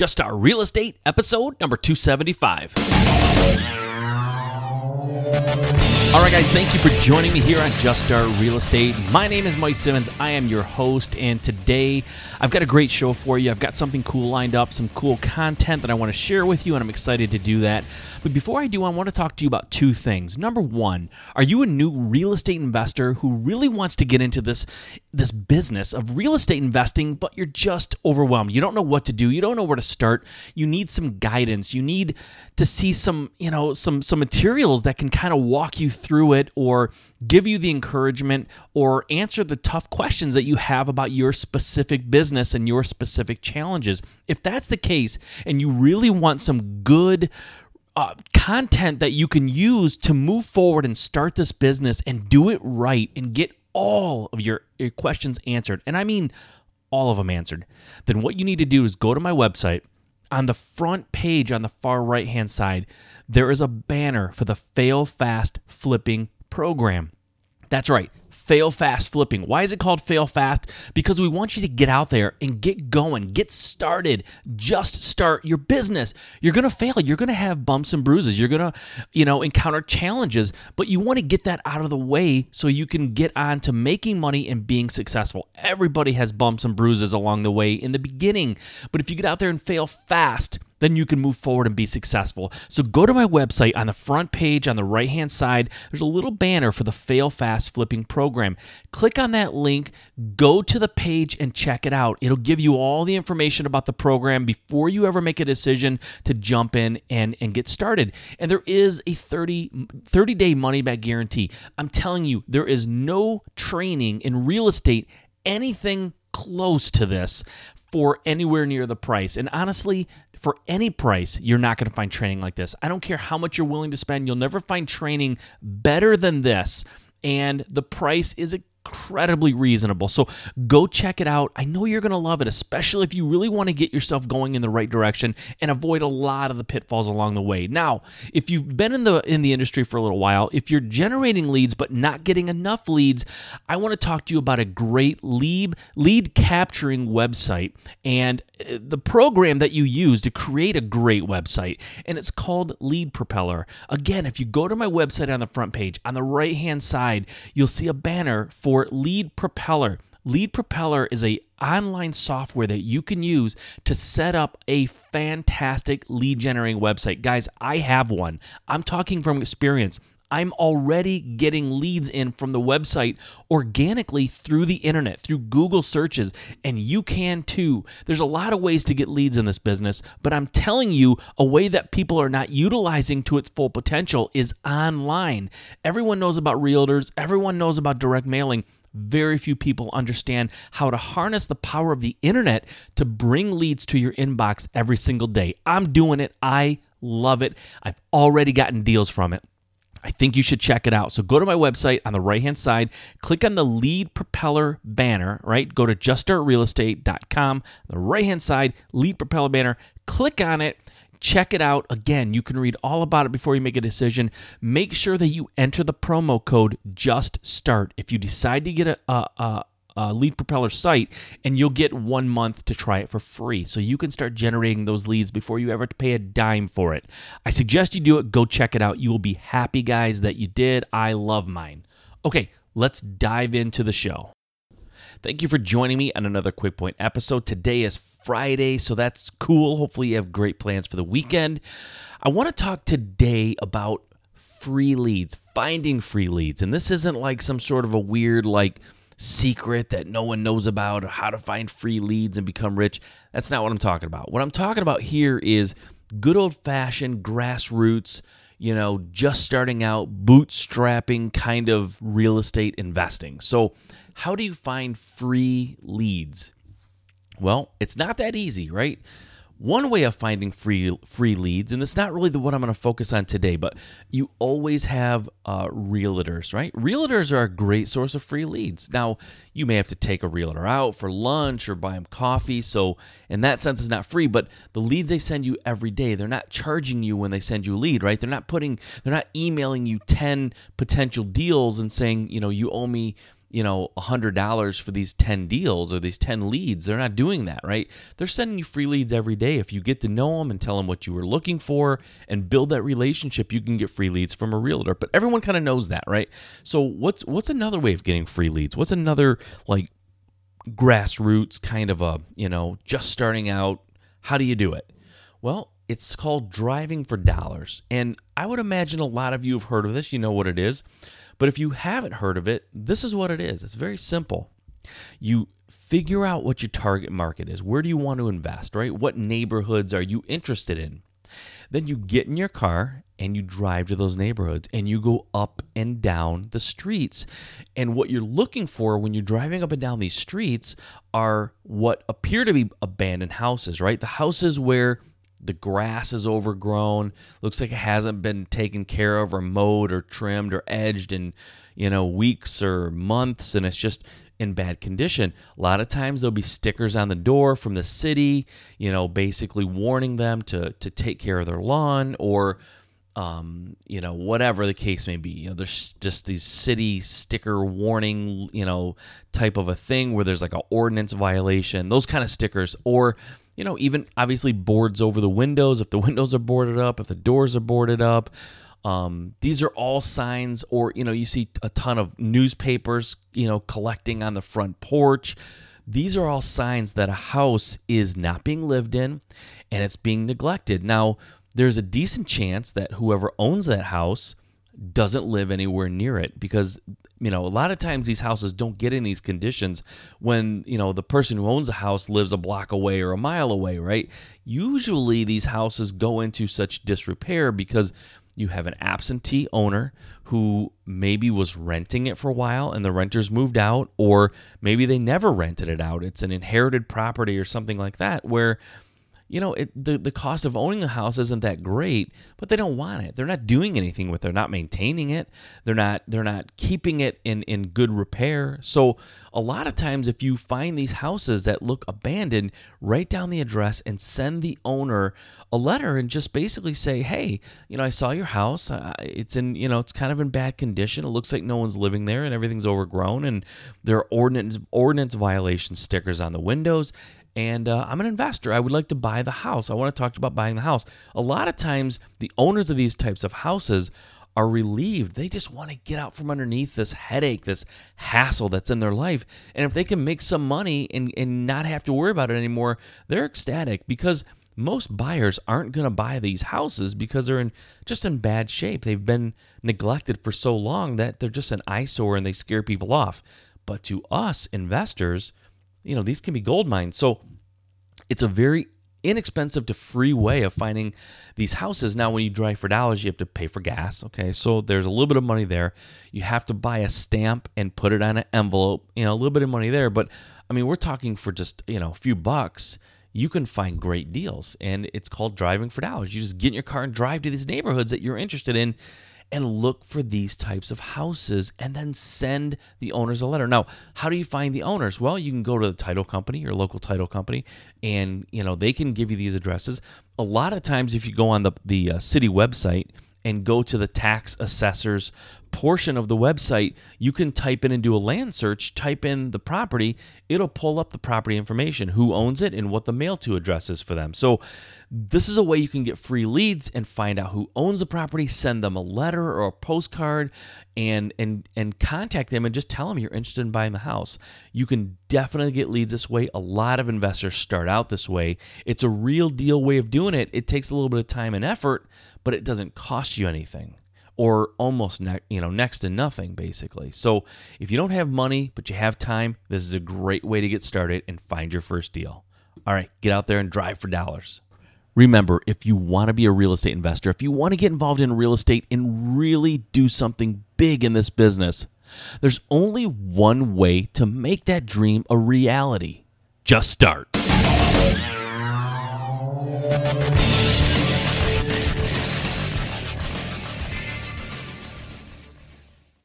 Just Start Real Estate, episode number 275. All right, guys, thank you for joining me here on Just Start Real Estate. My name is Mike Simmons. I am your host, and today I've got a great show for you. I've got something cool lined up, some cool content that I want to share with you, and I'm excited to do that. But before I do, I want to talk to you about two things. Number one, are you a new real estate investor who really wants to get into this this business of real estate investing, but you're just overwhelmed? You don't know what to do. You don't know where to start. You need some guidance. You need to see some, you know, some some materials that can kind of walk you through it or give you the encouragement or answer the tough questions that you have about your specific business and your specific challenges. If that's the case and you really want some good uh, content that you can use to move forward and start this business and do it right and get all of your, your questions answered, and I mean all of them answered, then what you need to do is go to my website. On the front page on the far right hand side, there is a banner for the Fail Fast Flipping program. That's right fail fast flipping. Why is it called fail fast? Because we want you to get out there and get going, get started, just start your business. You're going to fail. You're going to have bumps and bruises. You're going to, you know, encounter challenges, but you want to get that out of the way so you can get on to making money and being successful. Everybody has bumps and bruises along the way in the beginning, but if you get out there and fail fast, then you can move forward and be successful. So go to my website on the front page on the right hand side. There's a little banner for the Fail Fast Flipping program. Click on that link, go to the page and check it out. It'll give you all the information about the program before you ever make a decision to jump in and, and get started. And there is a 30, 30 day money back guarantee. I'm telling you, there is no training in real estate anything close to this for anywhere near the price. And honestly, for any price, you're not going to find training like this. I don't care how much you're willing to spend, you'll never find training better than this. And the price is a incredibly reasonable. So go check it out. I know you're going to love it, especially if you really want to get yourself going in the right direction and avoid a lot of the pitfalls along the way. Now, if you've been in the in the industry for a little while, if you're generating leads but not getting enough leads, I want to talk to you about a great lead lead capturing website and uh, the program that you use to create a great website and it's called Lead Propeller. Again, if you go to my website on the front page, on the right-hand side, you'll see a banner for for Lead Propeller. Lead Propeller is a online software that you can use to set up a fantastic lead generating website. Guys, I have one. I'm talking from experience. I'm already getting leads in from the website organically through the internet, through Google searches, and you can too. There's a lot of ways to get leads in this business, but I'm telling you, a way that people are not utilizing to its full potential is online. Everyone knows about realtors, everyone knows about direct mailing. Very few people understand how to harness the power of the internet to bring leads to your inbox every single day. I'm doing it. I love it. I've already gotten deals from it. I think you should check it out. So go to my website on the right hand side, click on the lead propeller banner, right? Go to juststartrealestate.com, the right hand side, lead propeller banner, click on it. Check it out. Again, you can read all about it before you make a decision. Make sure that you enter the promo code Just Start. If you decide to get a, a, a uh, lead propeller site and you'll get one month to try it for free. So you can start generating those leads before you ever pay a dime for it. I suggest you do it. Go check it out. You will be happy guys that you did. I love mine. Okay let's dive into the show. Thank you for joining me on another quick point episode. Today is friday so that's cool. Hopefully you have great plans for the weekend. I want to talk today about free leads finding free leads. And this isn't like some sort of a weird like secret that no one knows about, or how to find free leads and become rich. That's not what I'm talking about. What I'm talking about here is good old fashioned grassroots, you know, just starting out, bootstrapping kind of real estate investing. So, how do you find free leads? Well, it's not that easy, right? One way of finding free free leads, and it's not really the what I'm going to focus on today, but you always have uh, realtors, right? Realtors are a great source of free leads. Now, you may have to take a realtor out for lunch or buy them coffee, so in that sense, it's not free. But the leads they send you every day, they're not charging you when they send you a lead, right? They're not putting, they're not emailing you ten potential deals and saying, you know, you owe me you know, $100 for these 10 deals or these 10 leads. They're not doing that, right? They're sending you free leads every day. If you get to know them and tell them what you were looking for and build that relationship, you can get free leads from a realtor. But everyone kind of knows that, right? So what's what's another way of getting free leads? What's another like grassroots kind of a, you know, just starting out, how do you do it? Well, it's called driving for dollars. And I would imagine a lot of you have heard of this. You know what it is. But if you haven't heard of it, this is what it is. It's very simple. You figure out what your target market is. Where do you want to invest, right? What neighborhoods are you interested in? Then you get in your car and you drive to those neighborhoods and you go up and down the streets. And what you're looking for when you're driving up and down these streets are what appear to be abandoned houses, right? The houses where the grass is overgrown looks like it hasn't been taken care of or mowed or trimmed or edged in you know weeks or months and it's just in bad condition a lot of times there'll be stickers on the door from the city you know basically warning them to to take care of their lawn or um, you know, whatever the case may be. You know, there's just these city sticker warning, you know, type of a thing where there's like an ordinance violation, those kind of stickers, or you know, even obviously boards over the windows if the windows are boarded up, if the doors are boarded up. Um, these are all signs, or you know, you see a ton of newspapers, you know, collecting on the front porch. These are all signs that a house is not being lived in and it's being neglected. Now, there's a decent chance that whoever owns that house doesn't live anywhere near it because you know, a lot of times these houses don't get in these conditions when, you know, the person who owns a house lives a block away or a mile away, right? Usually these houses go into such disrepair because you have an absentee owner who maybe was renting it for a while and the renters moved out, or maybe they never rented it out. It's an inherited property or something like that where you know, it, the the cost of owning a house isn't that great, but they don't want it. They're not doing anything with it. They're not maintaining it. They're not they're not keeping it in in good repair. So a lot of times if you find these houses that look abandoned, write down the address and send the owner a letter and just basically say, "Hey, you know, I saw your house. It's in, you know, it's kind of in bad condition. It looks like no one's living there and everything's overgrown and there are ordinance ordinance violation stickers on the windows and uh, I'm an investor. I would like to buy the house. I want to talk about buying the house. A lot of times, the owners of these types of houses are relieved. They just want to get out from underneath this headache, this hassle that's in their life. And if they can make some money and, and not have to worry about it anymore, they're ecstatic because most buyers aren't going to buy these houses because they're in just in bad shape. They've been neglected for so long that they're just an eyesore and they scare people off. But to us investors, you know, these can be gold mines. So it's a very inexpensive to free way of finding these houses. Now, when you drive for dollars, you have to pay for gas. Okay, so there's a little bit of money there. You have to buy a stamp and put it on an envelope. You know, a little bit of money there, but I mean, we're talking for just you know a few bucks. You can find great deals, and it's called driving for dollars. You just get in your car and drive to these neighborhoods that you're interested in, and look for these types of houses and then send the owners a letter. Now, how do you find the owners? Well, you can go to the title company, your local title company, and you know, they can give you these addresses. A lot of times if you go on the the uh, city website, and go to the tax assessor's portion of the website, you can type in and do a land search, type in the property, it'll pull up the property information, who owns it, and what the mail to address is for them. So, this is a way you can get free leads and find out who owns the property, send them a letter or a postcard, and and and contact them and just tell them you're interested in buying the house. You can definitely get leads this way. A lot of investors start out this way. It's a real deal way of doing it. It takes a little bit of time and effort but it doesn't cost you anything or almost ne- you know next to nothing basically. So if you don't have money but you have time, this is a great way to get started and find your first deal. All right, get out there and drive for dollars. Remember, if you want to be a real estate investor, if you want to get involved in real estate and really do something big in this business, there's only one way to make that dream a reality. Just start.